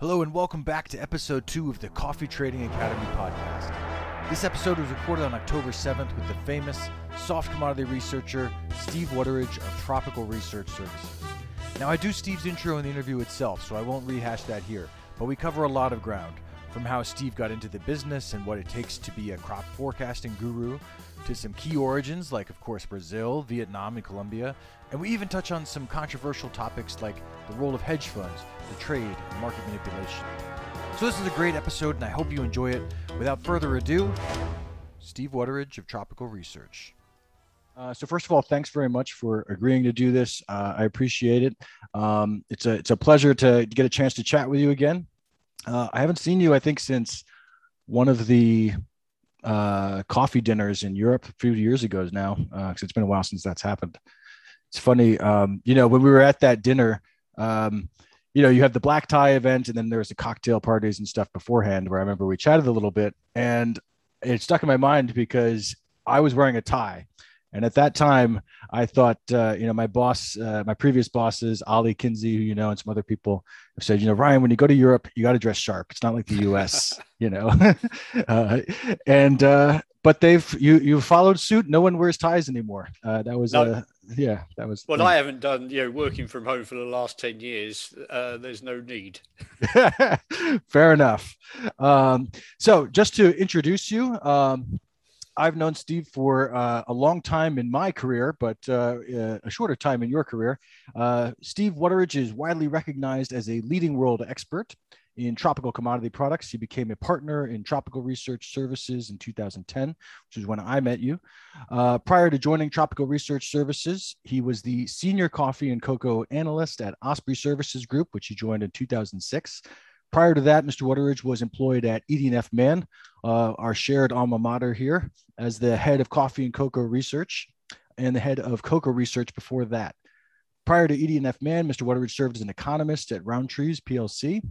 Hello, and welcome back to episode two of the Coffee Trading Academy podcast. This episode was recorded on October 7th with the famous soft commodity researcher Steve Wateridge of Tropical Research Services. Now, I do Steve's intro in the interview itself, so I won't rehash that here, but we cover a lot of ground from how Steve got into the business and what it takes to be a crop forecasting guru, to some key origins like, of course, Brazil, Vietnam, and Colombia, and we even touch on some controversial topics like the role of hedge funds, the trade, and market manipulation. So, this is a great episode, and I hope you enjoy it. Without further ado, Steve Wateridge of Tropical Research. Uh, so first of all, thanks very much for agreeing to do this. Uh, I appreciate it. Um, it's a it's a pleasure to get a chance to chat with you again. Uh, I haven't seen you, I think, since one of the uh, coffee dinners in Europe a few years ago now, because uh, it's been a while since that's happened. It's funny, um, you know, when we were at that dinner, um, you know, you have the black tie event, and then there's the cocktail parties and stuff beforehand. Where I remember we chatted a little bit, and it stuck in my mind because I was wearing a tie, and at that time, I thought, uh, you know, my boss, uh, my previous bosses, Ali Kinsey, who you know, and some other people have said, you know, Ryan, when you go to Europe, you got to dress sharp. It's not like the U.S., you know. uh, and uh, but they've you you followed suit. No one wears ties anymore. Uh, that was, no. Uh, yeah, that was. Well, I haven't done, you know, working from home for the last ten years. there's no need. Fair enough. Um, so, just to introduce you. Um, I've known Steve for uh, a long time in my career, but uh, uh, a shorter time in your career. Uh, Steve Wateridge is widely recognized as a leading world expert in tropical commodity products. He became a partner in Tropical Research Services in 2010, which is when I met you. Uh, prior to joining Tropical Research Services, he was the senior coffee and cocoa analyst at Osprey Services Group, which he joined in 2006. Prior to that, Mr. Wateridge was employed at ED&F Man, uh, our shared alma mater here, as the head of coffee and cocoa research and the head of cocoa research before that. Prior to ED&F Man, Mr. Wateridge served as an economist at Rowntree's PLC.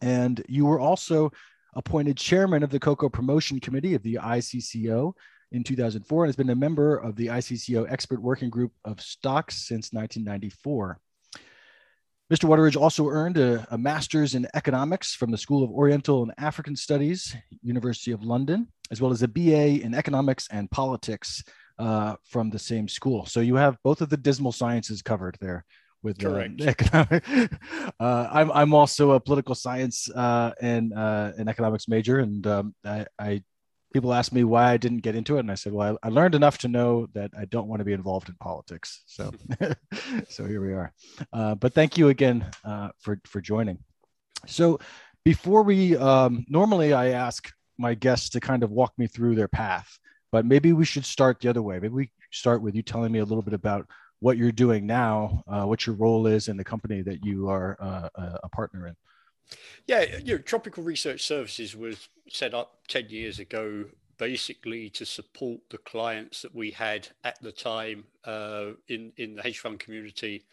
And you were also appointed chairman of the Cocoa Promotion Committee of the ICCO in 2004 and has been a member of the ICCO Expert Working Group of Stocks since 1994. Mr. Wateridge also earned a, a, master's in economics from the School of Oriental and African Studies, University of London, as well as a BA in economics and politics uh, from the same school. So you have both of the dismal sciences covered there. With uh, Correct. economic. uh, I'm I'm also a political science uh, and uh, an economics major, and um, I, I people ask me why I didn't get into it, and I said, "Well, I, I learned enough to know that I don't want to be involved in politics." So, so here we are. Uh, but thank you again uh, for for joining. So, before we um, normally I ask my guests to kind of walk me through their path, but maybe we should start the other way. Maybe we start with you telling me a little bit about what you're doing now, uh, what your role is in the company that you are uh, a partner in. Yeah, you know, Tropical Research Services was set up 10 years ago basically to support the clients that we had at the time uh, in, in the hedge fund community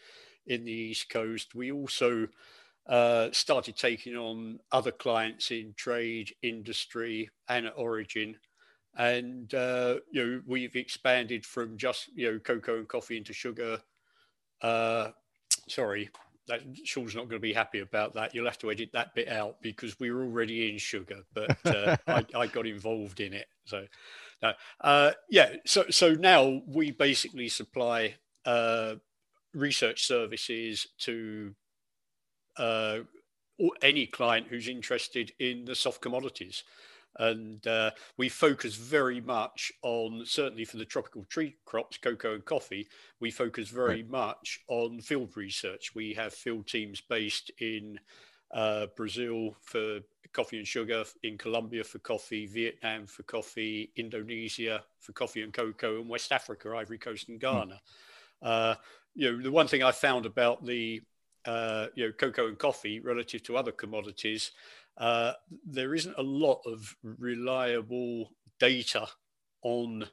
in the East Coast. We also uh, started taking on other clients in trade, industry, and origin. And, uh, you know, we've expanded from just, you know, cocoa and coffee into sugar. Uh, sorry, that Sean's not going to be happy about that. You'll have to edit that bit out because we were already in sugar, but uh, I, I, got involved in it. So, uh, yeah. So, so now we basically supply uh, research services to uh, any client who's interested in the soft commodities and uh, we focus very much on certainly for the tropical tree crops cocoa and coffee we focus very right. much on field research we have field teams based in uh, brazil for coffee and sugar in colombia for coffee vietnam for coffee indonesia for coffee and cocoa and west africa ivory coast and hmm. ghana uh, you know the one thing i found about the uh, you know cocoa and coffee relative to other commodities uh, there isn't a lot of reliable data on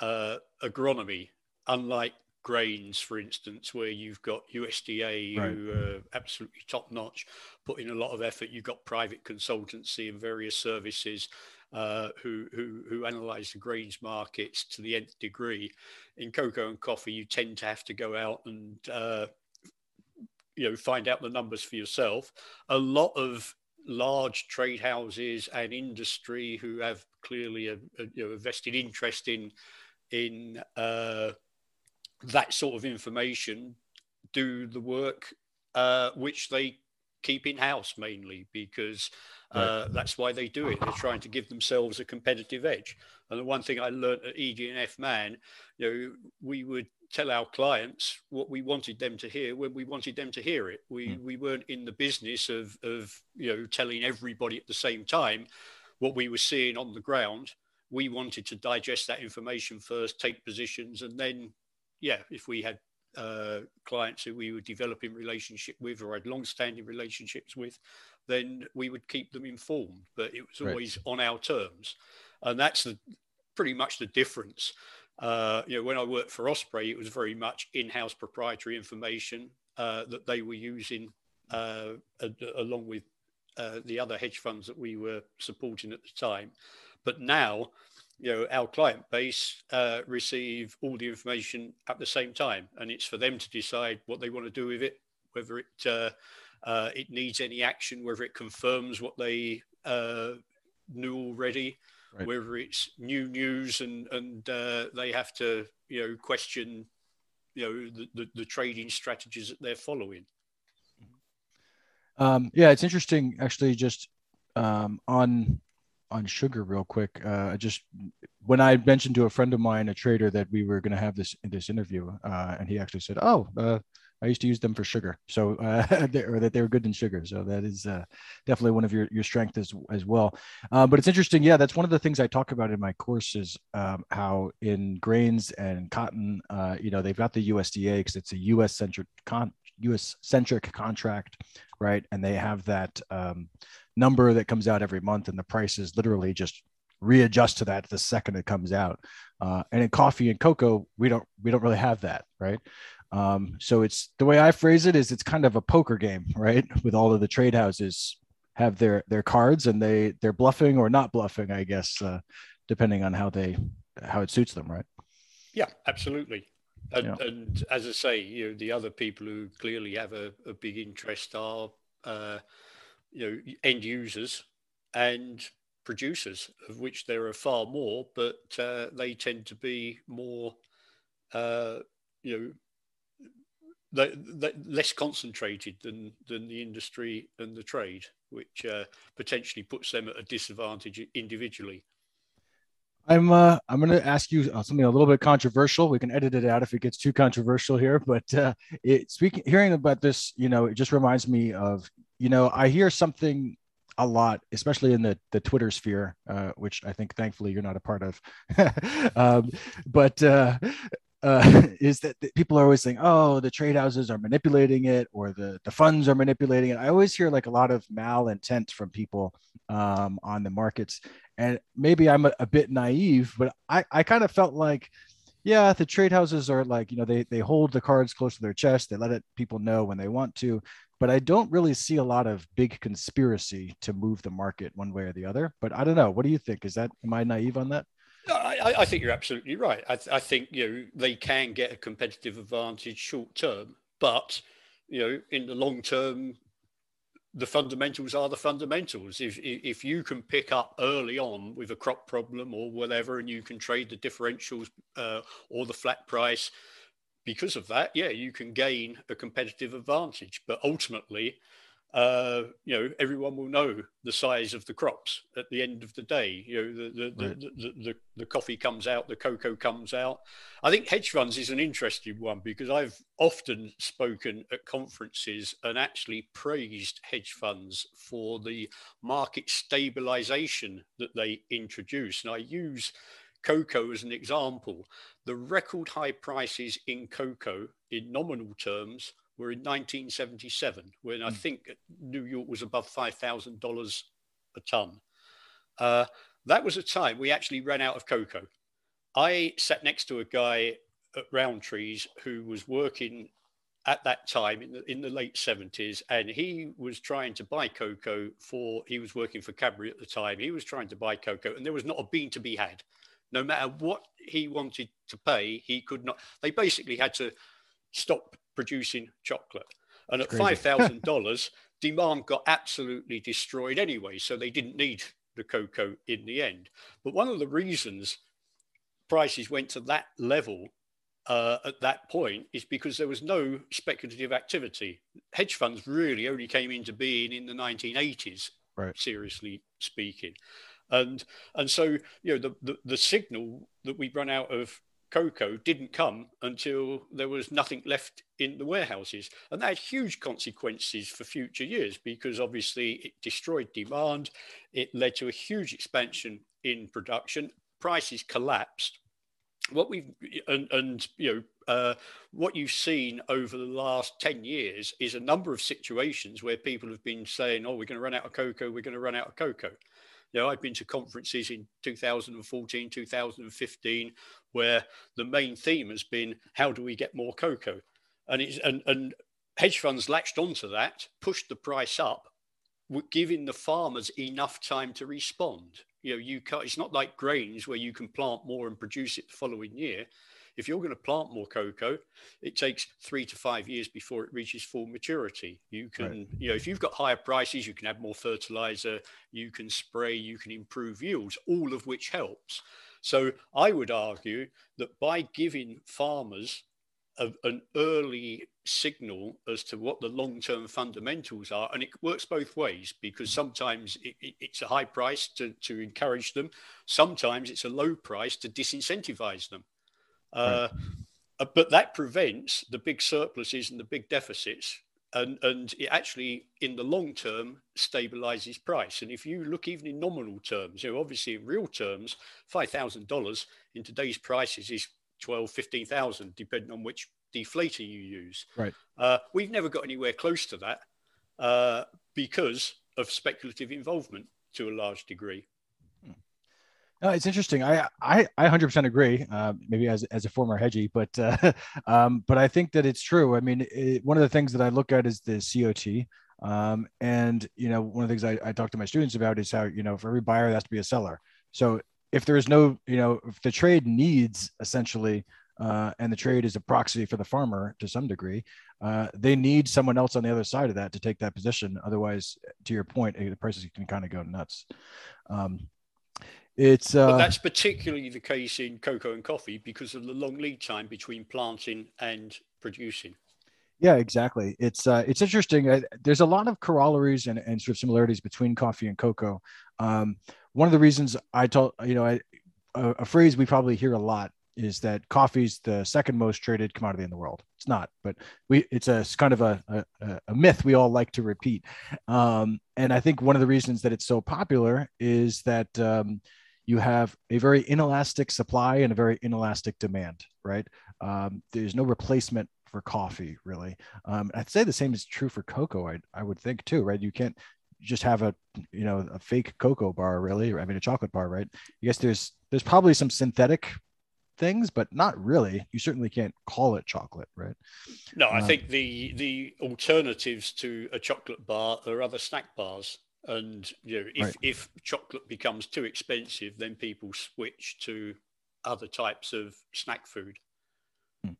uh, agronomy, unlike grains, for instance, where you've got USDA right. who are absolutely top notch, put in a lot of effort. You've got private consultancy and various services uh, who, who, who analyze the grains markets to the nth degree. In cocoa and coffee, you tend to have to go out and uh, you know find out the numbers for yourself. A lot of large trade houses and industry who have clearly a, a you know a vested interest in in uh, that sort of information do the work uh, which they keep in house mainly because uh, right. that's why they do it. They're trying to give themselves a competitive edge. And the one thing I learned at ED&F Man, you know, we would tell our clients what we wanted them to hear when we wanted them to hear it. We mm. we weren't in the business of of you know telling everybody at the same time what we were seeing on the ground. We wanted to digest that information first, take positions, and then yeah, if we had uh, clients who we were developing relationship with or had long-standing relationships with, then we would keep them informed. But it was always right. on our terms, and that's the, pretty much the difference. Uh, you know, when I worked for Osprey, it was very much in-house proprietary information uh, that they were using uh, along with uh, the other hedge funds that we were supporting at the time. But now, you know, our client base uh, receive all the information at the same time, and it's for them to decide what they want to do with it, whether it uh, it needs any action, whether it confirms what they knew already right. whether it's new news and and uh, they have to you know question you know the, the, the trading strategies that they're following. Um, yeah, it's interesting actually. Just um, on on sugar, real quick. Uh, just when I mentioned to a friend of mine, a trader, that we were going to have this this interview, uh, and he actually said, "Oh, uh, I used to use them for sugar. So, uh, or that they were good in sugar. So that is uh, definitely one of your, your strengths as, as well. Uh, but it's interesting. Yeah, that's one of the things I talk about in my courses, um, how in grains and cotton, uh, you know, they've got the USDA because it's a US centric con US centric contract, right? And they have that um, number that comes out every month and the prices literally just readjust to that the second it comes out. Uh, and in coffee and cocoa, we don't we don't really have that, right? Um, so it's the way I phrase it is it's kind of a poker game, right? With all of the trade houses have their their cards and they they're bluffing or not bluffing, I guess, uh, depending on how they how it suits them, right? Yeah, absolutely. And, yeah. and as I say, you know, the other people who clearly have a, a big interest are, uh, you know, end users and producers, of which there are far more, but uh, they tend to be more, uh, you know, less concentrated than than the industry and the trade, which uh, potentially puts them at a disadvantage individually. I'm uh, I'm going to ask you uh, something a little bit controversial. We can edit it out if it gets too controversial here. But uh, it, speaking, hearing about this, you know, it just reminds me of, you know, I hear something a lot, especially in the the Twitter sphere, uh, which I think thankfully you're not a part of. um, but uh, uh, is that people are always saying, "Oh, the trade houses are manipulating it, or the the funds are manipulating it." I always hear like a lot of malintent from people um, on the markets, and maybe I'm a, a bit naive, but I I kind of felt like, yeah, the trade houses are like you know they they hold the cards close to their chest, they let it people know when they want to, but I don't really see a lot of big conspiracy to move the market one way or the other. But I don't know. What do you think? Is that am I naive on that? No, I, I, think you're absolutely right. I, I, think you know they can get a competitive advantage short term, but you know in the long term, the fundamentals are the fundamentals. If if you can pick up early on with a crop problem or whatever, and you can trade the differentials uh, or the flat price, because of that, yeah, you can gain a competitive advantage. But ultimately, uh, you know, everyone will know the size of the crops at the end of the day. You know, the the, right. the, the, the, the, coffee comes out, the cocoa comes out. I think hedge funds is an interesting one because I've often spoken at conferences and actually praised hedge funds for the market stabilization that they introduce. And I use cocoa as an example. The record high prices in cocoa in nominal terms were in 1977, when mm. I hmm. think New York was above $5,000 a ton. Uh, that was a time we actually ran out of cocoa. I sat next to a guy at Rowntree's who was working at that time in the, in the late 70s and he was trying to buy cocoa for he was working for Cadbury at the time he was trying to buy cocoa and there was not a bean to be had no matter what he wanted to pay he could not they basically had to stop producing chocolate. And at five thousand dollars, demand got absolutely destroyed anyway. So they didn't need the cocoa in the end. But one of the reasons prices went to that level uh, at that point is because there was no speculative activity. Hedge funds really only came into being in the 1980s, right. seriously speaking. And and so you know the, the, the signal that we run out of cocoa didn't come until there was nothing left in the warehouses. And that had huge consequences for future years because obviously it destroyed demand, it led to a huge expansion in production, prices collapsed. What we've and, and you know uh, what you've seen over the last 10 years is a number of situations where people have been saying, oh, we're going to run out of cocoa, we're going to run out of cocoa. Know, I've been to conferences in 2014, 2015, where the main theme has been how do we get more cocoa, and it's and and hedge funds latched onto that, pushed the price up, giving the farmers enough time to respond. You know, you can't, it's not like grains where you can plant more and produce it the following year. If you're going to plant more cocoa, it takes three to five years before it reaches full maturity. You can, right. you know, if you've got higher prices, you can add more fertilizer, you can spray, you can improve yields, all of which helps. So I would argue that by giving farmers a, an early signal as to what the long-term fundamentals are, and it works both ways because mm-hmm. sometimes it, it, it's a high price to, to encourage them, sometimes it's a low price to disincentivize them. Uh, uh, but that prevents the big surpluses and the big deficits. And, and it actually, in the long term, stabilizes price. And if you look even in nominal terms, you know, obviously in real terms, $5,000 in today's prices is 12, 15,000, depending on which deflator you use. Right. Uh, we've never got anywhere close to that uh, because of speculative involvement to a large degree. No, it's interesting. I I, I 100% agree. Uh, maybe as, as a former hedgie, but uh, um, but I think that it's true. I mean, it, one of the things that I look at is the COT, um, and you know, one of the things I, I talk to my students about is how you know for every buyer there has to be a seller. So if there is no, you know, if the trade needs essentially, uh, and the trade is a proxy for the farmer to some degree, uh, they need someone else on the other side of that to take that position. Otherwise, to your point, the prices can kind of go nuts. Um, it's uh, but that's particularly the case in cocoa and coffee because of the long lead time between planting and producing. Yeah, exactly. It's uh, it's interesting. Uh, there's a lot of corollaries and, and sort of similarities between coffee and cocoa. Um, one of the reasons I told you know I, a, a phrase we probably hear a lot is that coffee's the second most traded commodity in the world. It's not, but we it's a it's kind of a, a, a myth we all like to repeat. Um, and I think one of the reasons that it's so popular is that um, you have a very inelastic supply and a very inelastic demand, right? Um, there's no replacement for coffee, really. Um, I'd say the same is true for cocoa. I, I would think too, right? You can't just have a you know a fake cocoa bar, really. I mean, a chocolate bar, right? I guess there's there's probably some synthetic things, but not really. You certainly can't call it chocolate, right? No, I uh, think the the alternatives to a chocolate bar are other snack bars and you know if, right. if chocolate becomes too expensive then people switch to other types of snack food hmm.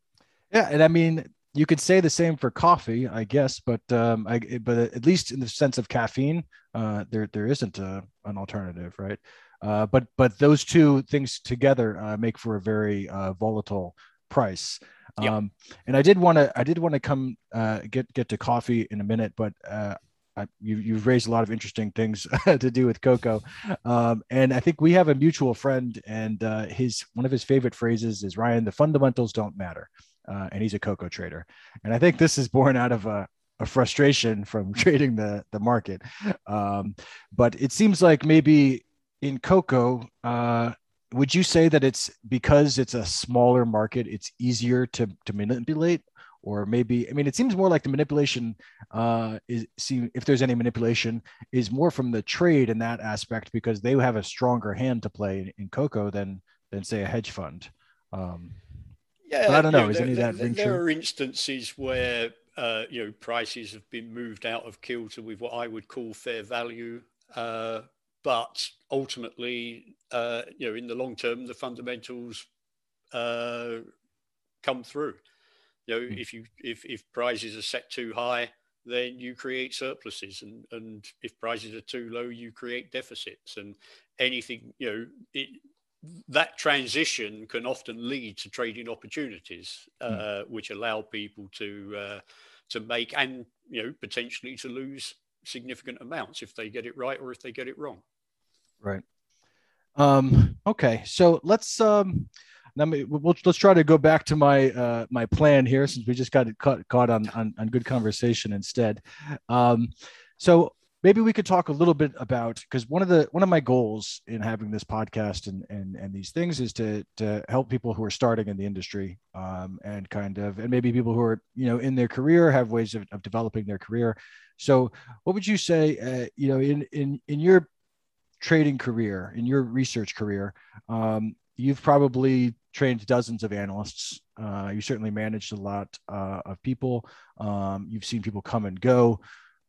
yeah and i mean you could say the same for coffee i guess but um I, but at least in the sense of caffeine uh there there isn't a, an alternative right uh but but those two things together uh, make for a very uh, volatile price yep. um and i did want to i did want to come uh get get to coffee in a minute but uh I, you, you've raised a lot of interesting things to do with cocoa, um, and I think we have a mutual friend, and uh, his one of his favorite phrases is Ryan: "The fundamentals don't matter," uh, and he's a cocoa trader, and I think this is born out of a, a frustration from trading the the market. Um, but it seems like maybe in cocoa, uh, would you say that it's because it's a smaller market, it's easier to to manipulate, or maybe i mean it seems more like the manipulation uh is see if there's any manipulation is more from the trade in that aspect because they have a stronger hand to play in cocoa than than say a hedge fund. Um yeah i don't know, is there, any of that there, there are instances where uh, you know prices have been moved out of kilter with what i would call fair value uh, but ultimately uh, you know in the long term the fundamentals uh, come through you know, mm. if you if if prices are set too high, then you create surpluses, and and if prices are too low, you create deficits, and anything you know it, that transition can often lead to trading opportunities, uh, mm. which allow people to uh, to make and you know potentially to lose significant amounts if they get it right or if they get it wrong. Right. Um, okay, so let's um, let me we'll, let's try to go back to my uh, my plan here since we just got caught caught on, on on good conversation instead. Um, so maybe we could talk a little bit about because one of the one of my goals in having this podcast and and and these things is to to help people who are starting in the industry um, and kind of and maybe people who are you know in their career have ways of, of developing their career so what would you say uh, you know in in in your trading career in your research career um, you've probably trained dozens of analysts uh, you certainly managed a lot uh, of people um, you've seen people come and go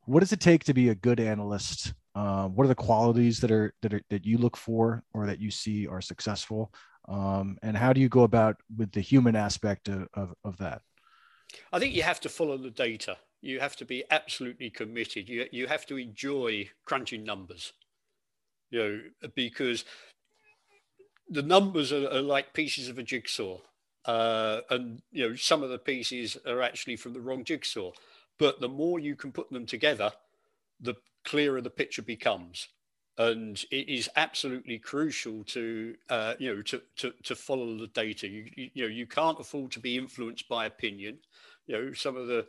what does it take to be a good analyst? Uh, what are the qualities that are that are that you look for or that you see are successful? Um, and how do you go about with the human aspect of, of, of that? I think you have to follow the data. You have to be absolutely committed. You you have to enjoy crunching numbers. You know, because the numbers are, are like pieces of a jigsaw. Uh, and you know some of the pieces are actually from the wrong jigsaw but the more you can put them together, the clearer the picture becomes. And it is absolutely crucial to, uh, you know, to, to, to follow the data. You, you, you, know, you can't afford to be influenced by opinion. You know, some of the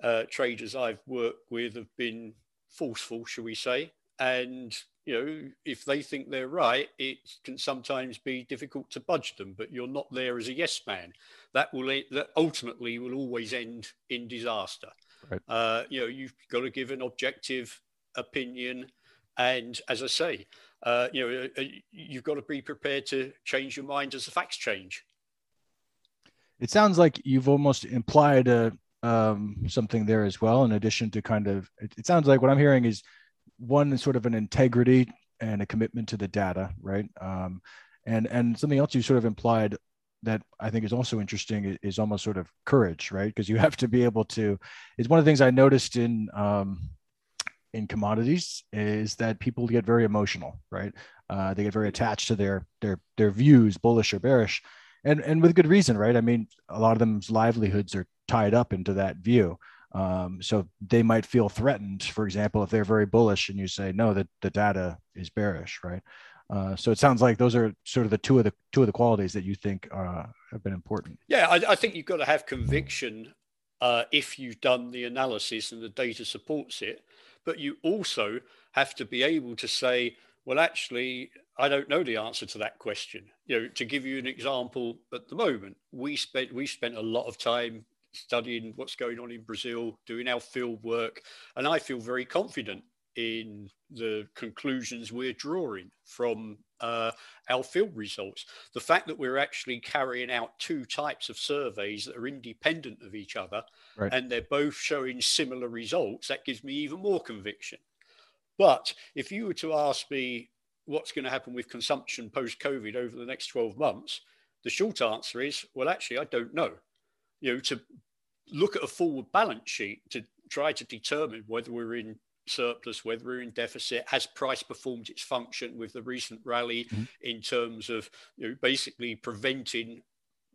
uh, traders I've worked with have been forceful, shall we say, and you know if they think they're right it can sometimes be difficult to budge them but you're not there as a yes man that will that ultimately will always end in disaster Right. Uh, you know, you've got to give an objective opinion, and as I say, uh, you know, uh, you've got to be prepared to change your mind as the facts change. It sounds like you've almost implied a, um, something there as well. In addition to kind of, it, it sounds like what I'm hearing is one is sort of an integrity and a commitment to the data, right? Um, and and something else you sort of implied that I think is also interesting is almost sort of courage, right? Because you have to be able to. It's one of the things I noticed in um, in commodities is that people get very emotional, right? Uh, they get very attached to their their their views, bullish or bearish, and and with good reason, right? I mean, a lot of them's livelihoods are tied up into that view. Um, so they might feel threatened, for example, if they're very bullish and you say no, that the data is bearish, right? Uh, so it sounds like those are sort of the two of the two of the qualities that you think uh, have been important. Yeah, I, I, think you've got to have conviction uh, if you've done the analysis and the data supports it, but you also have to be able to say, well, actually, I don't know the answer to that question. You know, to give you an example, at the moment, we spent we spent a lot of time studying what's going on in Brazil, doing our field work, and I feel very confident in the conclusions we're drawing from uh, our field results. The fact that we're actually carrying out two types of surveys that are independent of each other right. and they're both showing similar results, that gives me even more conviction. But if you were to ask me what's going to happen with consumption post COVID over the next 12 months, the short answer is well, actually, I don't know. You know, to look at a forward balance sheet to try to determine whether we're in surplus, whether we're in deficit, has price performed its function with the recent rally mm-hmm. in terms of you know, basically preventing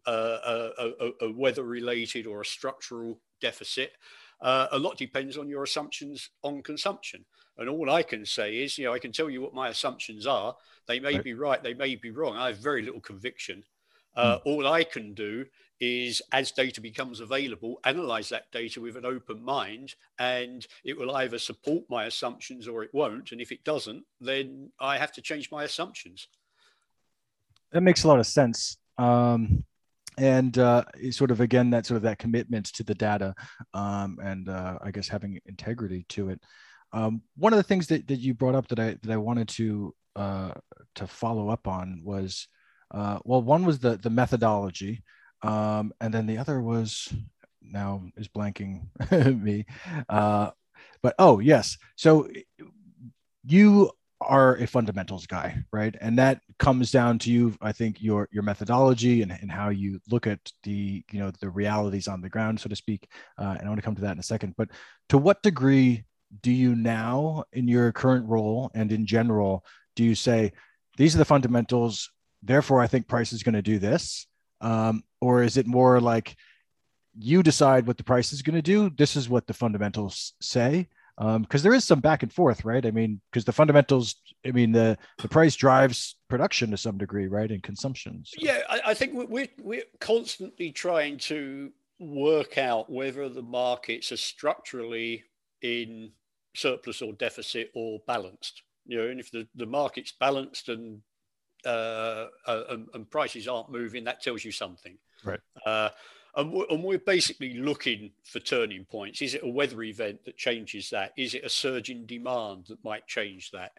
uh, a, a, a weather related or a structural deficit? Uh, a lot depends on your assumptions on consumption. And all I can say is, you know, I can tell you what my assumptions are. They may right. be right, they may be wrong. I have very little conviction. Uh, mm. All I can do is as data becomes available, analyze that data with an open mind, and it will either support my assumptions or it won't. And if it doesn't, then I have to change my assumptions. That makes a lot of sense. Um, and uh, sort of again that sort of that commitment to the data um, and uh, I guess having integrity to it. Um, one of the things that, that you brought up that I that I wanted to uh, to follow up on was uh, well, one was the the methodology, um, and then the other was now is blanking me. Uh, but oh yes, so you are a fundamentals guy, right? And that comes down to you, I think, your your methodology and, and how you look at the you know the realities on the ground, so to speak. Uh, and I want to come to that in a second. But to what degree do you now, in your current role and in general, do you say these are the fundamentals? Therefore, I think price is going to do this, um, or is it more like you decide what the price is going to do? This is what the fundamentals say because um, there is some back and forth, right? I mean, because the fundamentals, I mean, the the price drives production to some degree, right, and consumption. So. Yeah, I, I, think we're we're constantly trying to work out whether the markets are structurally in surplus or deficit or balanced. You know, and if the, the market's balanced and, uh, uh, and, and prices aren't moving, that tells you something. Right. Uh, and we're, and we're, basically looking for turning points. Is it a weather event that changes that? Is it a surge in demand that might change that?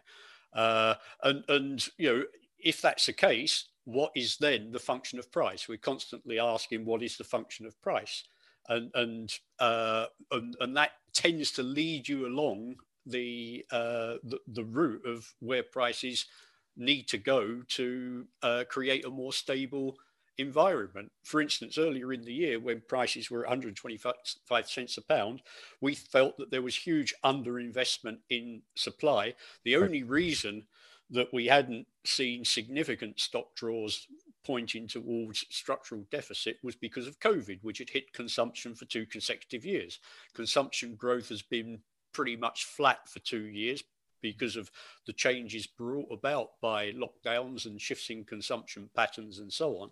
Uh, and, and, you know, if that's the case, what is then the function of price? We're constantly asking, what is the function of price? And, and, uh, and, and that tends to lead you along the, uh, the, the route of where prices need to go to uh, create a more stable environment. For instance, earlier in the year, when prices were 125 cents a pound, we felt that there was huge underinvestment in supply. The only reason that we hadn't seen significant stock draws pointing towards structural deficit was because of COVID, which had hit consumption for two consecutive years. Consumption growth has been pretty much flat for two years because of the changes brought about by lockdowns and shifts in consumption patterns and so on.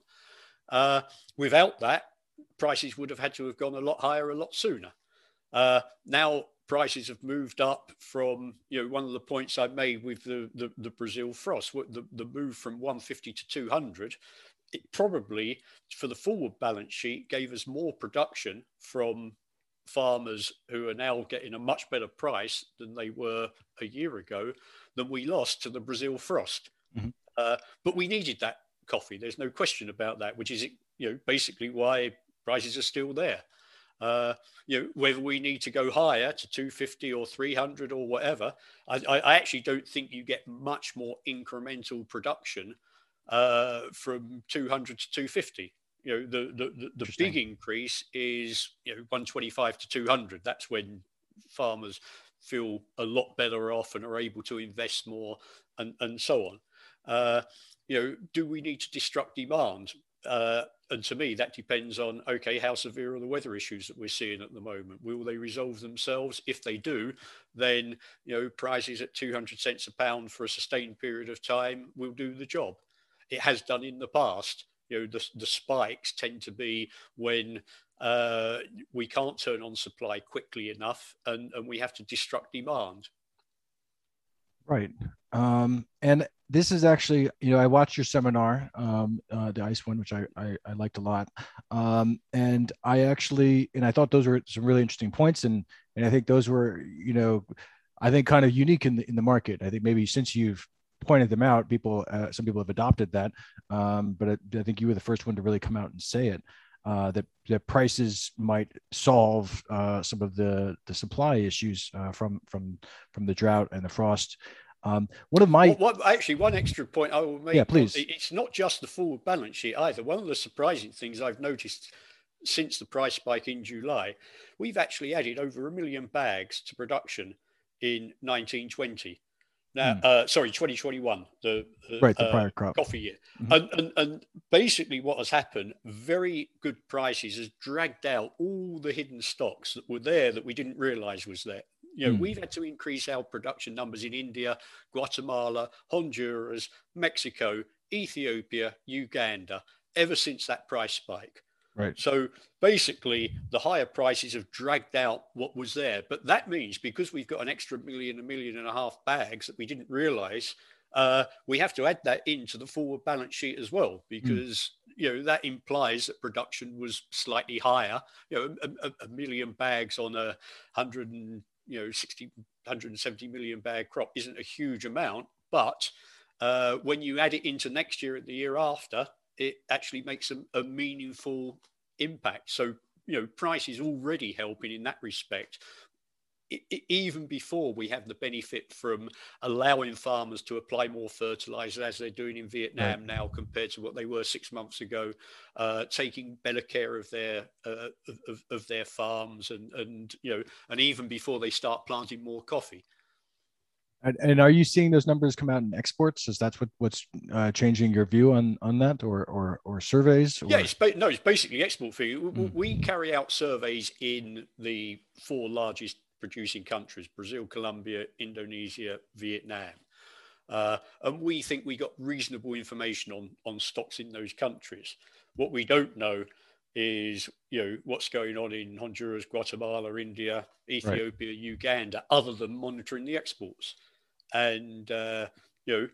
Uh, without that, prices would have had to have gone a lot higher a lot sooner. Uh, now prices have moved up from you know one of the points I made with the the, the Brazil frost, the, the move from 150 to 200. It probably for the forward balance sheet gave us more production from farmers who are now getting a much better price than they were a year ago than we lost to the Brazil frost. Mm-hmm. Uh, but we needed that coffee. There's no question about that, which is you know basically why prices are still there. Uh, you know whether we need to go higher to 250 or 300 or whatever. I, I actually don't think you get much more incremental production uh, from 200 to 250. You know the the, the, the big increase is you know 125 to 200. That's when farmers feel a lot better off and are able to invest more and, and so on. Uh, you know, do we need to destruct demand? Uh, and to me, that depends on okay, how severe are the weather issues that we're seeing at the moment? Will they resolve themselves? If they do, then you know, prices at 200 cents a pound for a sustained period of time will do the job. It has done in the past. You know, the, the spikes tend to be when uh, we can't turn on supply quickly enough, and, and we have to destruct demand. Right. Um, and this is actually, you know, I watched your seminar, um, uh, the ICE one, which I, I, I liked a lot. Um, and I actually, and I thought those were some really interesting points. And, and I think those were, you know, I think kind of unique in the, in the market. I think maybe since you've pointed them out, people, uh, some people have adopted that. Um, but I, I, think you were the first one to really come out and say it. Uh, that that prices might solve uh, some of the the supply issues uh, from from from the drought and the frost. Um, one of my well, actually one extra point I will make. Yeah, please. It's not just the forward balance sheet either. One of the surprising things I've noticed since the price spike in July, we've actually added over a million bags to production in 1920. Now, mm. uh, sorry, 2021, the, right, the uh, prior crop. coffee year. Mm-hmm. And, and, and basically, what has happened, very good prices has dragged out all the hidden stocks that were there that we didn't realize was there. You know, mm. we've had to increase our production numbers in India, Guatemala, Honduras, Mexico, Ethiopia, Uganda, ever since that price spike. Right. So basically, the higher prices have dragged out what was there. But that means because we've got an extra million, a million and a half bags that we didn't realize, uh, we have to add that into the forward balance sheet as well, hmm. because mm. you know that implies that production was slightly higher. You know, a, a, a million bags on a hundred and you know 60 170 million bag crop isn't a huge amount but uh, when you add it into next year and the year after it actually makes a, a meaningful impact so you know price is already helping in that respect even before we have the benefit from allowing farmers to apply more fertilizer as they're doing in Vietnam right. now compared to what they were six months ago, uh, taking better care of their uh, of, of, their farms and and you know and even before they start planting more coffee. And, and are you seeing those numbers come out in exports? Is that what what's uh, changing your view on on that, or or, or surveys? Or? Yeah, it's ba- no, it's basically export figure. Mm. We carry out surveys in the four largest producing countries Brazil, Colombia, Indonesia, Vietnam. Uh, and we think we got reasonable information on, on stocks in those countries. What we don't know is you know what's going on in Honduras, Guatemala, India, Ethiopia, right. Uganda, other than monitoring the exports. And uh, you know,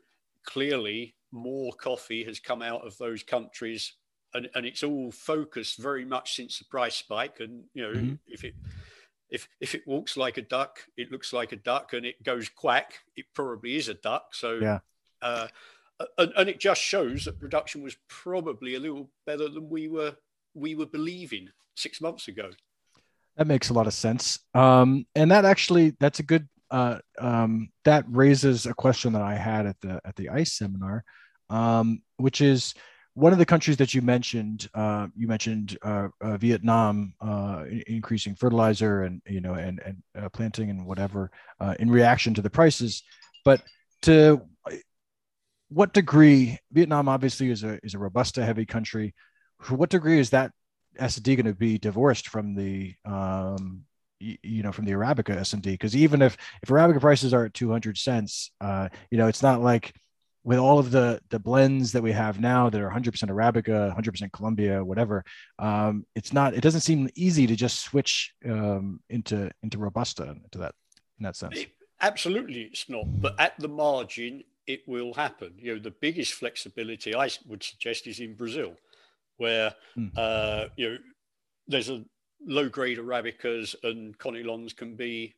clearly more coffee has come out of those countries, and, and it's all focused very much since the price spike. And you know, mm-hmm. if it if if it walks like a duck, it looks like a duck, and it goes quack, it probably is a duck. So yeah. Uh, and, and it just shows that production was probably a little better than we were we were believing six months ago. That makes a lot of sense. Um, and that actually that's a good uh, um, that raises a question that I had at the at the ICE seminar, um, which is one of the countries that you mentioned, uh, you mentioned uh, uh, Vietnam uh, increasing fertilizer and you know and and planting and whatever in reaction to the prices, but to what degree Vietnam obviously is a is a robusta heavy country. To what degree is that S&D going to be divorced from the um, you, know from the Arabica S&D? Because even if if Arabica prices are at 200 cents, you know it's not like with all of the the blends that we have now that are 100% arabica 100% colombia whatever um, it's not it doesn't seem easy to just switch um, into into robusta into that in that sense it, absolutely it's not but at the margin it will happen you know the biggest flexibility i would suggest is in brazil where mm. uh, you know there's a low grade arabicas and conilons can be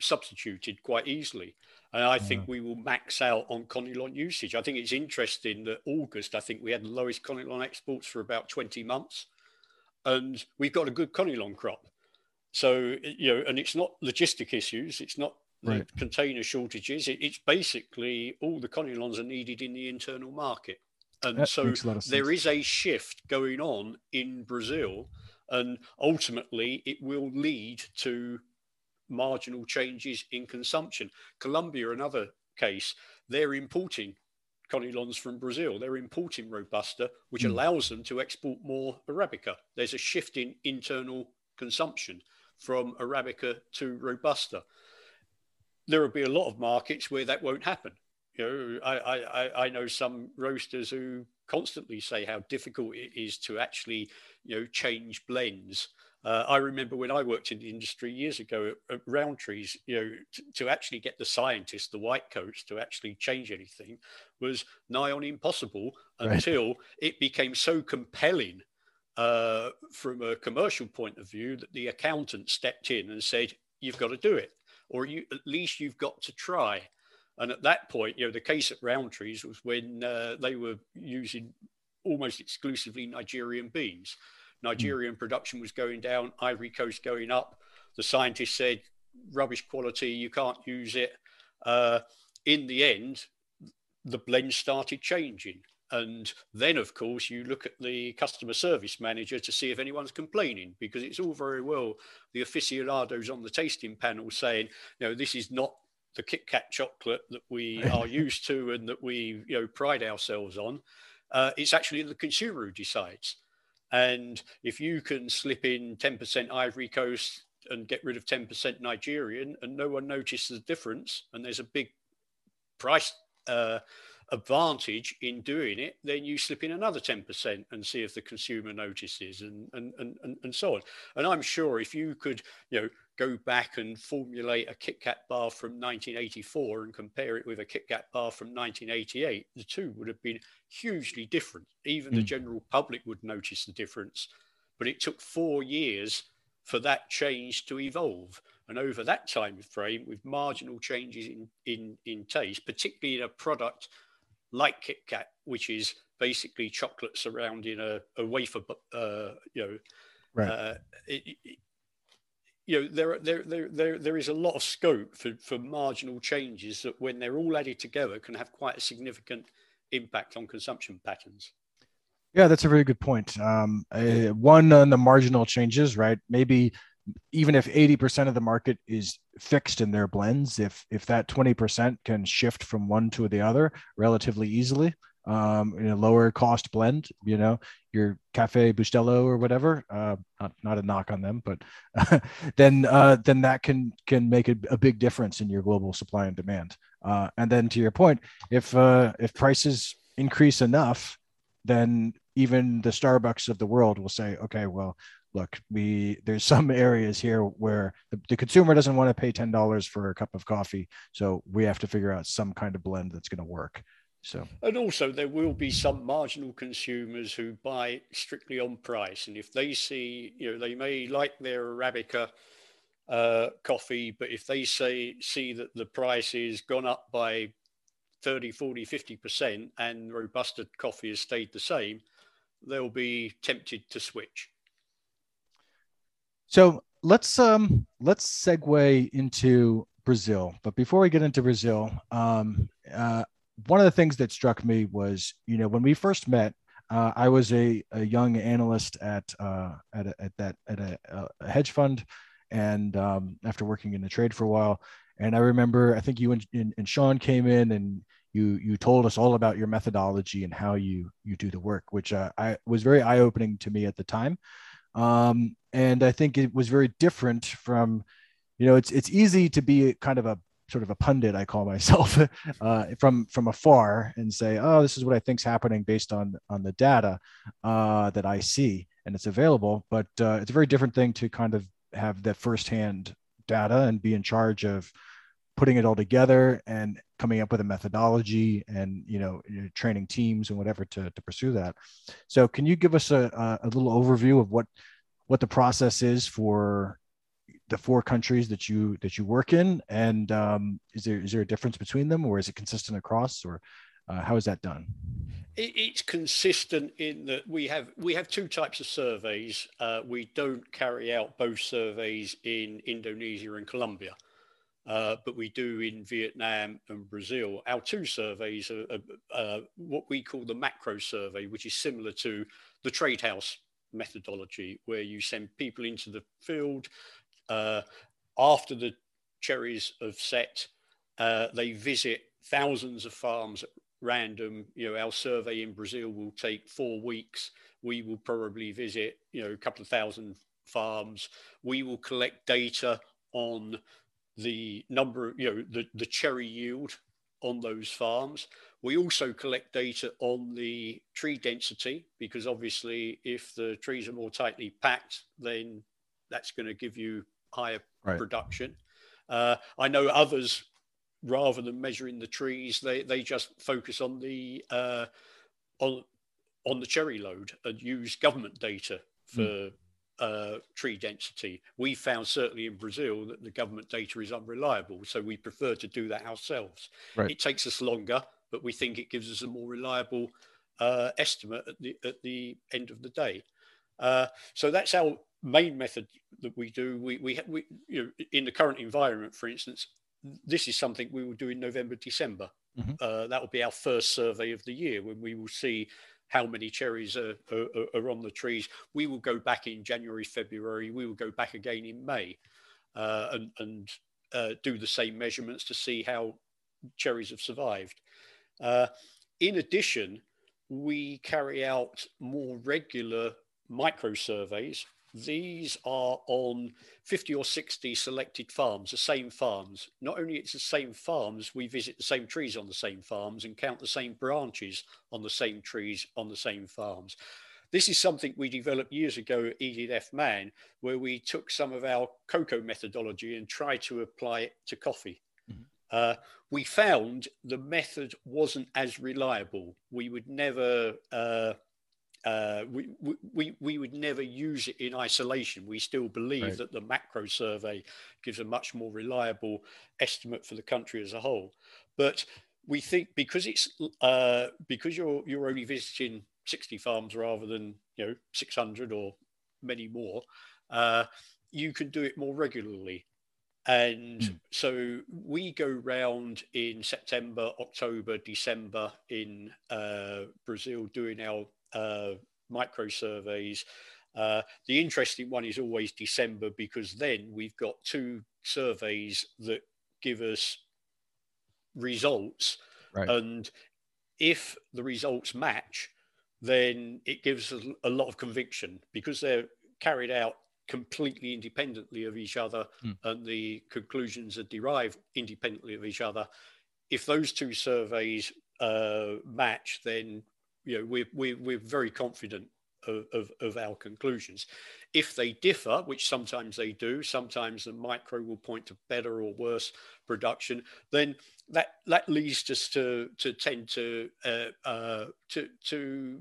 substituted quite easily and I think we will max out on Conilon usage. I think it's interesting that August, I think we had the lowest Conilon exports for about 20 months. And we've got a good Conilon crop. So, you know, and it's not logistic issues, it's not right. container shortages. It, it's basically all the Conilons are needed in the internal market. And that so there is a shift going on in Brazil. And ultimately, it will lead to marginal changes in consumption. Colombia, another case, they're importing conilons from Brazil. They're importing Robusta, which mm. allows them to export more Arabica. There's a shift in internal consumption from Arabica to Robusta. There will be a lot of markets where that won't happen. You know, I, I, I know some roasters who constantly say how difficult it is to actually, you know, change blends uh, I remember when I worked in the industry years ago at, at Rowntree's, you know, t- to actually get the scientists, the white coats, to actually change anything was nigh on impossible right. until it became so compelling uh, from a commercial point of view that the accountant stepped in and said, "You've got to do it, or you at least you've got to try." And at that point, you know, the case at Rowntree's was when uh, they were using almost exclusively Nigerian beans. Nigerian mm. production was going down, Ivory Coast going up. The scientists said, rubbish quality, you can't use it. Uh, in the end, the blend started changing. And then, of course, you look at the customer service manager to see if anyone's complaining, because it's all very well the aficionados on the tasting panel saying, you know, this is not the Kit Kat chocolate that we are used to and that we, you know, pride ourselves on. Uh, it's actually the consumer who decides. And if you can slip in 10% Ivory Coast and get rid of 10% Nigerian and no one notices the difference, and there's a big price uh, advantage in doing it, then you slip in another 10% and see if the consumer notices and, and, and, and so on. And I'm sure if you could, you know, go back and formulate a Kit Kat bar from 1984 and compare it with a Kit Kat bar from 1988, the two would have been hugely different. Even mm. the hmm. general public would notice the difference. But it took four years for that change to evolve. And over that time frame, with marginal changes in, in, in taste, particularly in a product like Kit Kat, which is basically chocolate surrounding a, a wafer, uh, you know, right. Uh, it, you know there, there there there there is a lot of scope for for marginal changes that when they're all added together can have quite a significant impact on consumption patterns. Yeah, that's a very good point. Um, uh, one on the marginal changes, right? Maybe even if 80% of the market is fixed in their blends, if if that 20% can shift from one to the other relatively easily, um, in a lower cost blend, you know, your Cafe Bustelo or whatever, uh, not, not a knock on them, but then uh, then that can can make a, a, big difference in your global supply and demand. Uh, and then to your point, if uh, if prices increase enough, then even the Starbucks of the world will say, okay, well, look, we there's some areas here where the, the consumer doesn't want to pay ten dollars for a cup of coffee, so we have to figure out some kind of blend that's going to work. So, and also there will be some marginal consumers who buy strictly on price, and if they see, you know, they may like their arabica uh, coffee, but if they say see that the price is gone up by 30, 40, 50%, and robusta coffee has stayed the same, they'll be tempted to switch. So let's um let's segue into Brazil. But before we get into Brazil, um, uh, one of the things that struck me was, you know, when we first met, uh, I was a, a young analyst at uh, at, a, at that at a, a hedge fund, and um, after working in the trade for a while, and I remember I think you and, and, and, Sean came in and you you told us all about your methodology and how you you do the work, which uh, I was very eye opening to me at the time, um, and I think it was very different from, you know, it's it's easy to be kind of a sort of a pundit I call myself uh, from from afar and say, oh, this is what I think's happening based on on the data uh, that I see and it's available. But uh, it's a very different thing to kind of have that firsthand data and be in charge of putting it all together and coming up with a methodology and you know training teams and whatever to, to pursue that so can you give us a, a little overview of what what the process is for the four countries that you that you work in? And um, is there is there a difference between them or is it consistent across or uh, how is that done? It's consistent in that we have we have two types of surveys. Uh, we don't carry out both surveys in indonesia and colombia uh, but we do in Vietnam and Brazil. Our two surveys are, are uh, what we call the macro survey, which is similar to the trade house methodology, where you send people into the field, uh, after the cherries have set, uh, they visit thousands of farms at random. You know, our survey in Brazil will take four weeks. We will probably visit, you know, a couple of thousand farms. We will collect data on the number, you know, the, the cherry yield on those farms. We also collect data on the tree density because obviously, if the trees are more tightly packed, then that's going to give you higher right. production. Uh, I know others, rather than measuring the trees, they, they just focus on the uh, on on the cherry load and use government data for mm. uh, tree density. We found certainly in Brazil that the government data is unreliable, so we prefer to do that ourselves. Right. It takes us longer, but we think it gives us a more reliable uh, estimate at the at the end of the day. Uh, so that's our main method that we do. We, we, we, you know, in the current environment, for instance, this is something we will do in November, December. Mm-hmm. Uh, that will be our first survey of the year when we will see how many cherries are, are, are, on the trees. We will go back in January, February. We will go back again in May uh, and, and uh, do the same measurements to see how cherries have survived. Uh, in addition, we carry out more regular micro surveys. These are on 50 or 60 selected farms, the same farms. Not only it's the same farms, we visit the same trees on the same farms and count the same branches on the same trees on the same farms. This is something we developed years ago at EDF Man, where we took some of our cocoa methodology and tried to apply it to coffee. Mm-hmm. Uh, we found the method wasn't as reliable. We would never uh, uh, we, we, we would never use it in isolation. We still believe right. that the macro survey gives a much more reliable estimate for the country as a whole. But we think because it's uh, because you're you're only visiting 60 farms rather than you know 600 or many more, uh, you can do it more regularly. And mm. so we go round in September, October, December in uh, Brazil doing our uh, micro surveys. Uh, the interesting one is always December because then we've got two surveys that give us results. Right. And if the results match, then it gives us a lot of conviction because they're carried out completely independently of each other mm. and the conclusions are derived independently of each other. If those two surveys uh, match, then you know we're, we're, we're very confident of, of, of, our conclusions. If they differ, which sometimes they do, sometimes the micro will point to better or worse production, then that that leads us to to tend to uh, uh, to to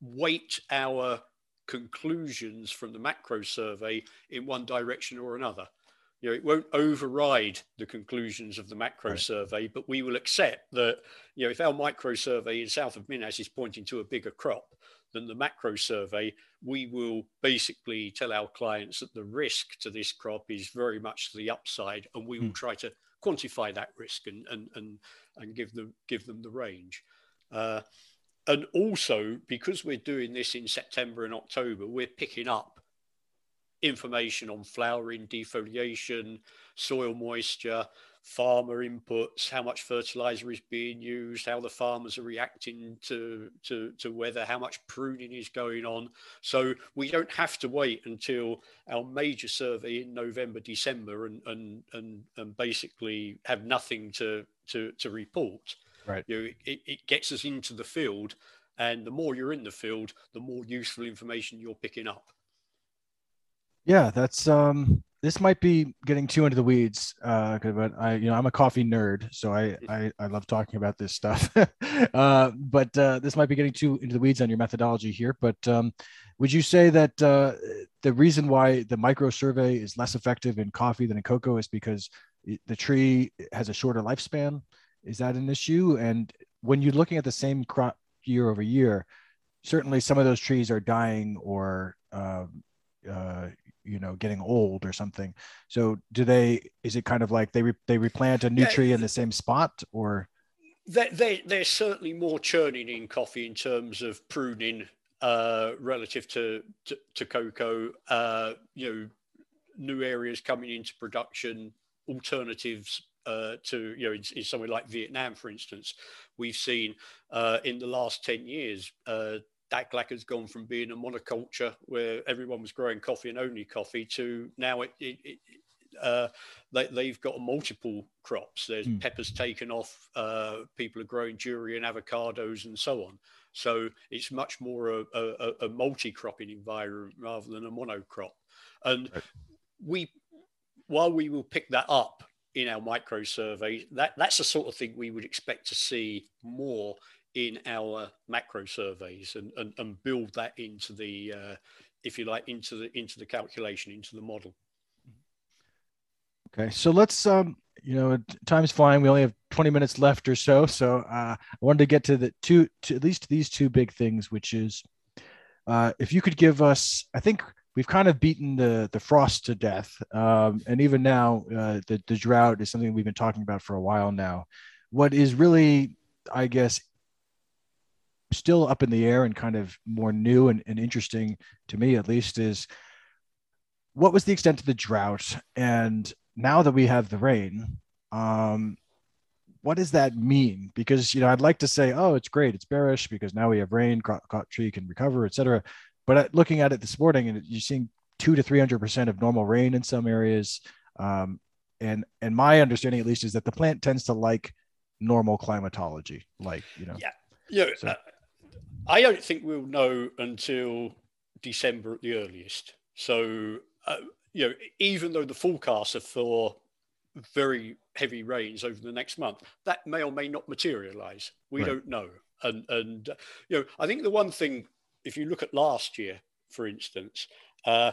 weight our conclusions from the macro survey in one direction or another. You know, it won't override the conclusions of the macro right. survey, but we will accept that, you know, if our micro survey in south of Minas is pointing to a bigger crop than the macro survey, we will basically tell our clients that the risk to this crop is very much to the upside, and we will hmm. try to quantify that risk and and and, and give them give them the range. Uh, and also because we're doing this in September and October, we're picking up information on flowering, defoliation, soil moisture, farmer inputs, how much fertilizer is being used, how the farmers are reacting to, to, to weather, how much pruning is going on. So we don't have to wait until our major survey in November, December and, and, and, and basically have nothing to, to, to report. Right. You know, it, it gets us into the field, and the more you're in the field, the more useful information you're picking up. Yeah, that's um this might be getting too into the weeds uh but i you know i'm a coffee nerd so i i, I love talking about this stuff. Uh but uh this might be getting too into the weeds on your methodology here but um would you say that uh the reason why the micro survey is less effective in coffee than in cocoa is because the tree has a shorter lifespan? Is that an issue? And when you're looking at the same crop year over year, certainly some of those trees are dying or um, uh, you know getting old or something. So do they? Is it kind of like they re, they replant a new yeah, tree in the same spot or? They, they, there's certainly more churning in coffee in terms of pruning uh, relative to, to, to cocoa. Uh, you know, new areas coming into production, alternatives uh, to you know in, in, somewhere like Vietnam, for instance, we've seen uh, in the last ten years. Uh, Dak Lak has gone from being a monoculture where everyone was growing coffee and only coffee to now it, it, it uh, they, have got multiple crops. There's mm. peppers taken off. Uh, people are growing durian, avocados, and so on. So it's much more a, a, a multi-cropping environment rather than a monocrop. And right. we, while we will pick that up in our micro survey. That that's the sort of thing we would expect to see more in our macro surveys and, and, and build that into the uh, if you like into the into the calculation into the model okay so let's um you know time's flying we only have 20 minutes left or so so uh, i wanted to get to the two to at least these two big things which is uh, if you could give us i think we've kind of beaten the the frost to death, um, and even now uh, the the drought is something we've been talking about for a while now. What is really, I guess, still up in the air and kind of more new and, and interesting to me at least is what was the extent of the drought and now that we have the rain um, what does that mean because you know i'd like to say oh it's great it's bearish because now we have rain crop, tree can recover etc but looking at it this morning, and you're seeing two to three hundred percent of normal rain in some areas. Um, and and my understanding, at least, is that the plant tends to like normal climatology, like you know. Yeah, yeah. So. Uh, I don't think we'll know until December at the earliest. So uh, you know, even though the forecasts are for very heavy rains over the next month, that may or may not materialize. We right. don't know. And and uh, you know, I think the one thing if you look at last year, for instance, uh,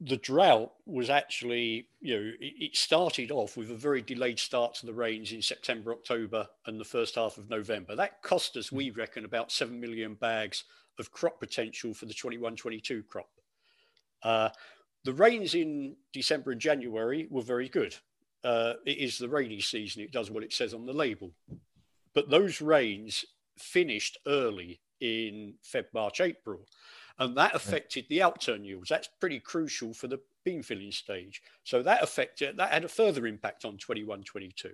the drought was actually, you know, it, started off with a very delayed start to the rains in September, October, and the first half of November. That cost us, we reckon, about 7 million bags of crop potential for the 21 22 crop. Uh, the rains in December and January were very good. Uh, it is the rainy season. It does what it says on the label. But those rains finished early in Feb, March, April. And that affected the outturn yields. That's pretty crucial for the bean filling stage. So that affected, that had a further impact on 21, 22.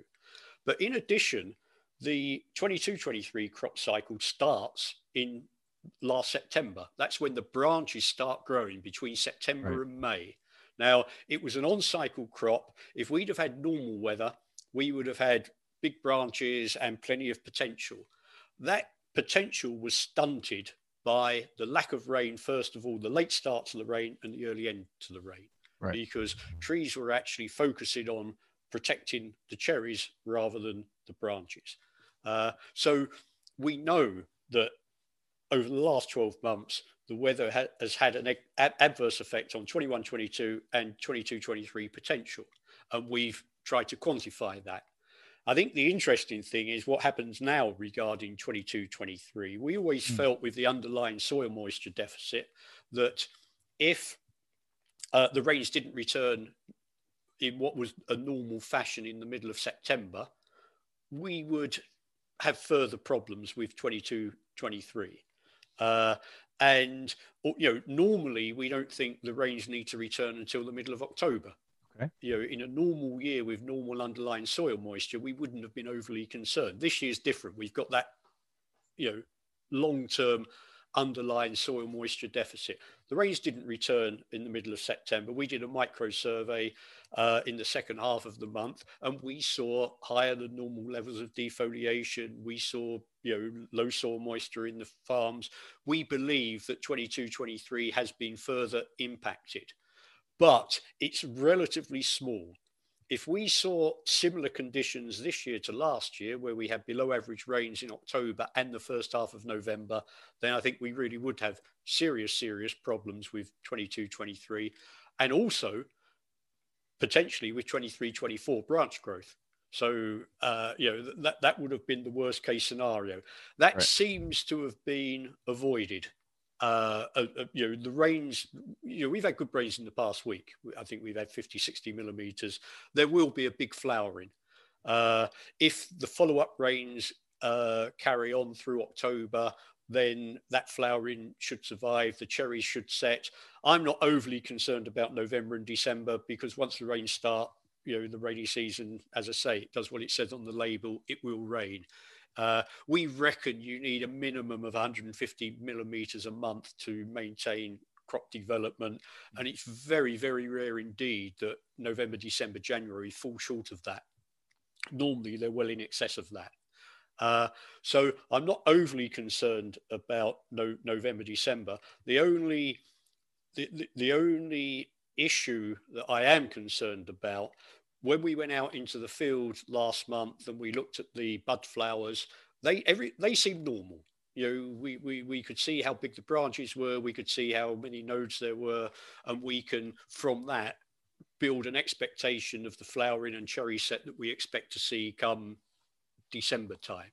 But in addition, the 22, 23 crop cycle starts in last September. That's when the branches start growing between September right. and May. Now, it was an on cycle crop. If we'd have had normal weather, we would have had big branches and plenty of potential. That potential was stunted by the lack of rain, first of all, the late start to the rain and the early end to the rain, right. because trees were actually focusing on protecting the cherries rather than the branches. Uh, so we know that over the last 12 months, the weather ha- has had an ad- adverse effect on 21 22 and 22 23 potential. And we've tried to quantify that. I think the interesting thing is what happens now regarding 22 23. We always mm. felt with the underlying soil moisture deficit that if uh, the rains didn't return in what was a normal fashion in the middle of September, we would have further problems with 22 23. Uh, and you know, normally we don't think the rains need to return until the middle of October. Okay. You know, in a normal year with normal underlying soil moisture, we wouldn't have been overly concerned. This year's different. We've got that, you know, long-term underlying soil moisture deficit. The rains didn't return in the middle of September. We did a micro survey uh, in the second half of the month, and we saw higher than normal levels of defoliation. We saw you know low soil moisture in the farms. We believe that 22-23 has been further impacted, but it's relatively small if we saw similar conditions this year to last year, where we had below average rains in October and the first half of November, then I think we really would have serious, serious problems with 22, 23, and also potentially with 23, 24 branch growth. So, uh, you know, that, that would have been the worst case scenario. That right. seems to have been avoided uh, uh, uh, you know, the rains, you know, we've had good rains in the past week. I think we've had 50, 60 millimeters. There will be a big flowering. Uh, if the follow up rains uh, carry on through October, then that flowering should survive. The cherries should set. I'm not overly concerned about November and December because once the rains start, you know, the rainy season, as I say, it does what it says on the label, it will rain. Uh, we reckon you need a minimum of 150 millimeters a month to maintain crop development. And it's very, very rare indeed that November, December, January fall short of that. Normally, they're well in excess of that. Uh, so I'm not overly concerned about no, November, December. The only the, the, the only issue that I am concerned about when we went out into the field last month and we looked at the bud flowers, they every they seemed normal. You know, we, we we could see how big the branches were, we could see how many nodes there were, and we can from that build an expectation of the flowering and cherry set that we expect to see come December time.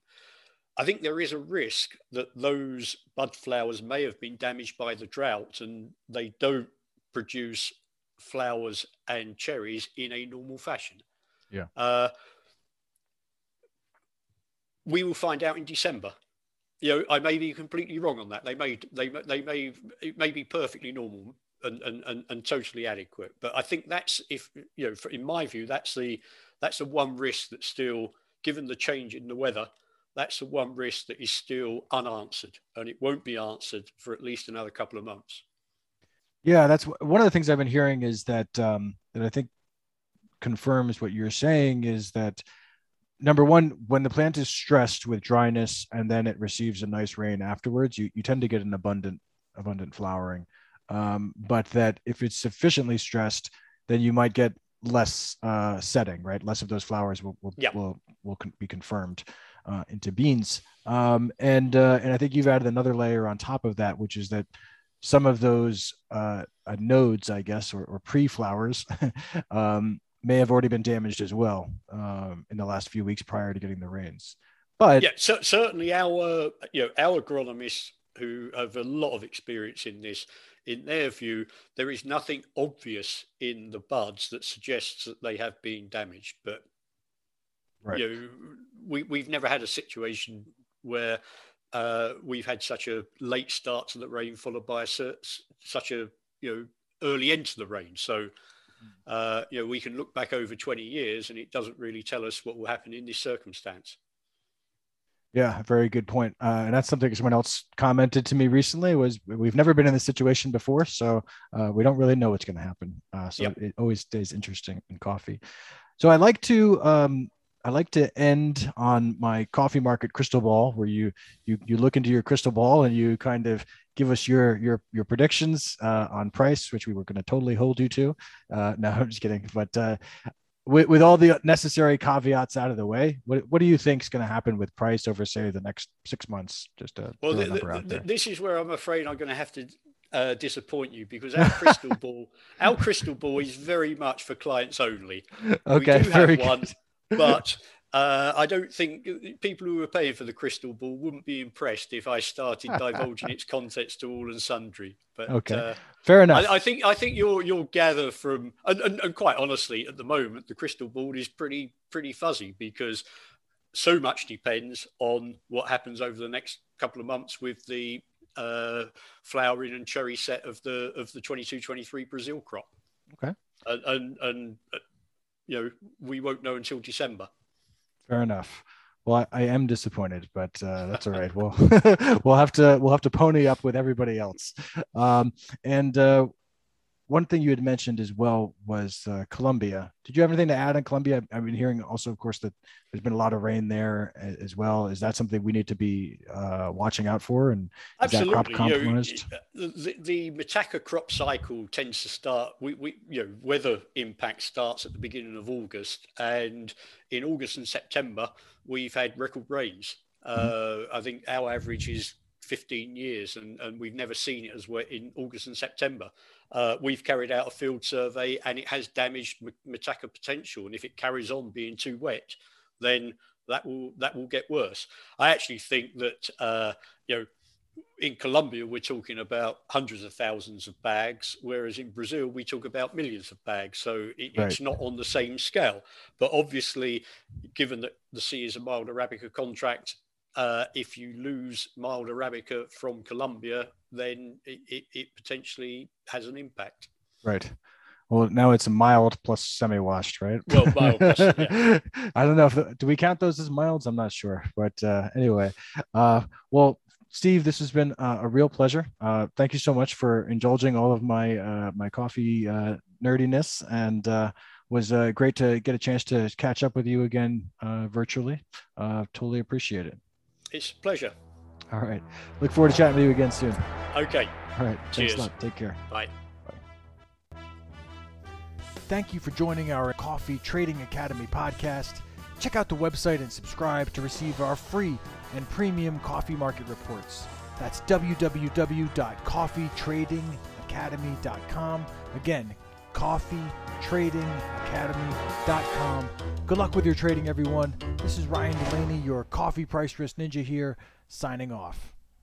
I think there is a risk that those bud flowers may have been damaged by the drought and they don't produce flowers and cherries in a normal fashion. Yeah. Uh, we will find out in December. You know, I may be completely wrong on that. They may, they, they may, it may be perfectly normal and, and, and, and totally adequate. But I think that's if you know, for, in my view, that's the that's the one risk that still, given the change in the weather, that's the one risk that is still unanswered, and it won't be answered for at least another couple of months. Yeah, that's one of the things I've been hearing is that um, that I think confirms what you're saying is that number one, when the plant is stressed with dryness and then it receives a nice rain afterwards, you, you tend to get an abundant abundant flowering. Um, but that if it's sufficiently stressed, then you might get less uh, setting, right? Less of those flowers will will yep. will, will con- be confirmed uh, into beans. Um, and uh, and I think you've added another layer on top of that, which is that some of those uh, uh, nodes, I guess, or, or pre-flowers, um, may have already been damaged as well um, in the last few weeks prior to getting the rains. But yeah, so, certainly our you know our agronomists who have a lot of experience in this in their view, there is nothing obvious in the buds that suggests that they have been damaged. But right. you know, we, we've never had a situation where uh, we've had such a late start to the rain followed by a, such a you know early end to the rain. So hmm. uh, you know we can look back over 20 years and it doesn't really tell us what will happen in this circumstance. Yeah, very good point. Uh, and that's something someone else commented to me recently was we've never been in this situation before, so uh, we don't really know what's going to happen. Uh, so yep. it always stays interesting in coffee. So I like to um, I like to end on my coffee market crystal ball, where you you you look into your crystal ball and you kind of give us your your your predictions uh, on price, which we were going to totally hold you to. Uh, no, I'm just kidding. But uh, with, with all the necessary caveats out of the way, what, what do you think is going to happen with price over, say, the next six months? Just to well, the, the, this is where I'm afraid I'm going to have to uh, disappoint you because our crystal ball, our crystal ball is very much for clients only. Okay, we do have one, but uh, I don't think people who are paying for the crystal ball wouldn't be impressed if I started divulging its contents to all and sundry. But okay, uh, fair enough. I, I, think I think you'll you'll gather from and, and, and, quite honestly, at the moment, the crystal ball is pretty pretty fuzzy because so much depends on what happens over the next couple of months with the uh, flowering and cherry set of the of the 22-23 Brazil crop. Okay, and, and, and you know we won't know until December. Fair enough. Well, I, I am disappointed, but uh, that's all right. We'll we'll have to we'll have to pony up with everybody else. Um, and uh, one thing you had mentioned as well was uh, Colombia. Did you have anything to add on Colombia? I've been hearing also, of course, that there's been a lot of rain there as well. Is that something we need to be uh, watching out for? And absolutely, crop compromised? You know, the, the mitaca crop cycle tends to start. We, we, you know, weather impact starts at the beginning of August, and in August and September we've had record rains. Mm-hmm. Uh, I think our average is 15 years, and, and we've never seen it as wet in August and September. Uh, we've carried out a field survey, and it has damaged mitaca potential. And if it carries on being too wet, then that will that will get worse. I actually think that uh, you know in Colombia, we're talking about hundreds of thousands of bags, whereas in Brazil, we talk about millions of bags. So it, right. it's not on the same scale. But obviously, given that the C is a mild Arabica contract, uh, if you lose mild Arabica from Colombia, then it, it, it, potentially has an impact. Right. Well, now it's mild plus semi-washed, right? Well, mild. Plus, yeah. I don't know if do we count those as milds. I'm not sure, but uh, anyway, uh, well, Steve, this has been uh, a real pleasure. Uh, thank you so much for indulging all of my uh, my coffee uh, nerdiness, and uh, was uh, great to get a chance to catch up with you again virtually. totally appreciate it. It's a pleasure. All right. Look forward to chatting with you again soon. Okay. All right. Cheers. Thanks a lot. Take care. Bye. Bye. Thank you for joining our Coffee Trading Academy podcast. Check out the website and subscribe to receive our free and premium coffee market reports. That's www.coffeetradingacademy.com. Again, coffeetradingacademy.com. Good luck with your trading, everyone. This is Ryan Delaney, your coffee price risk ninja here, signing off.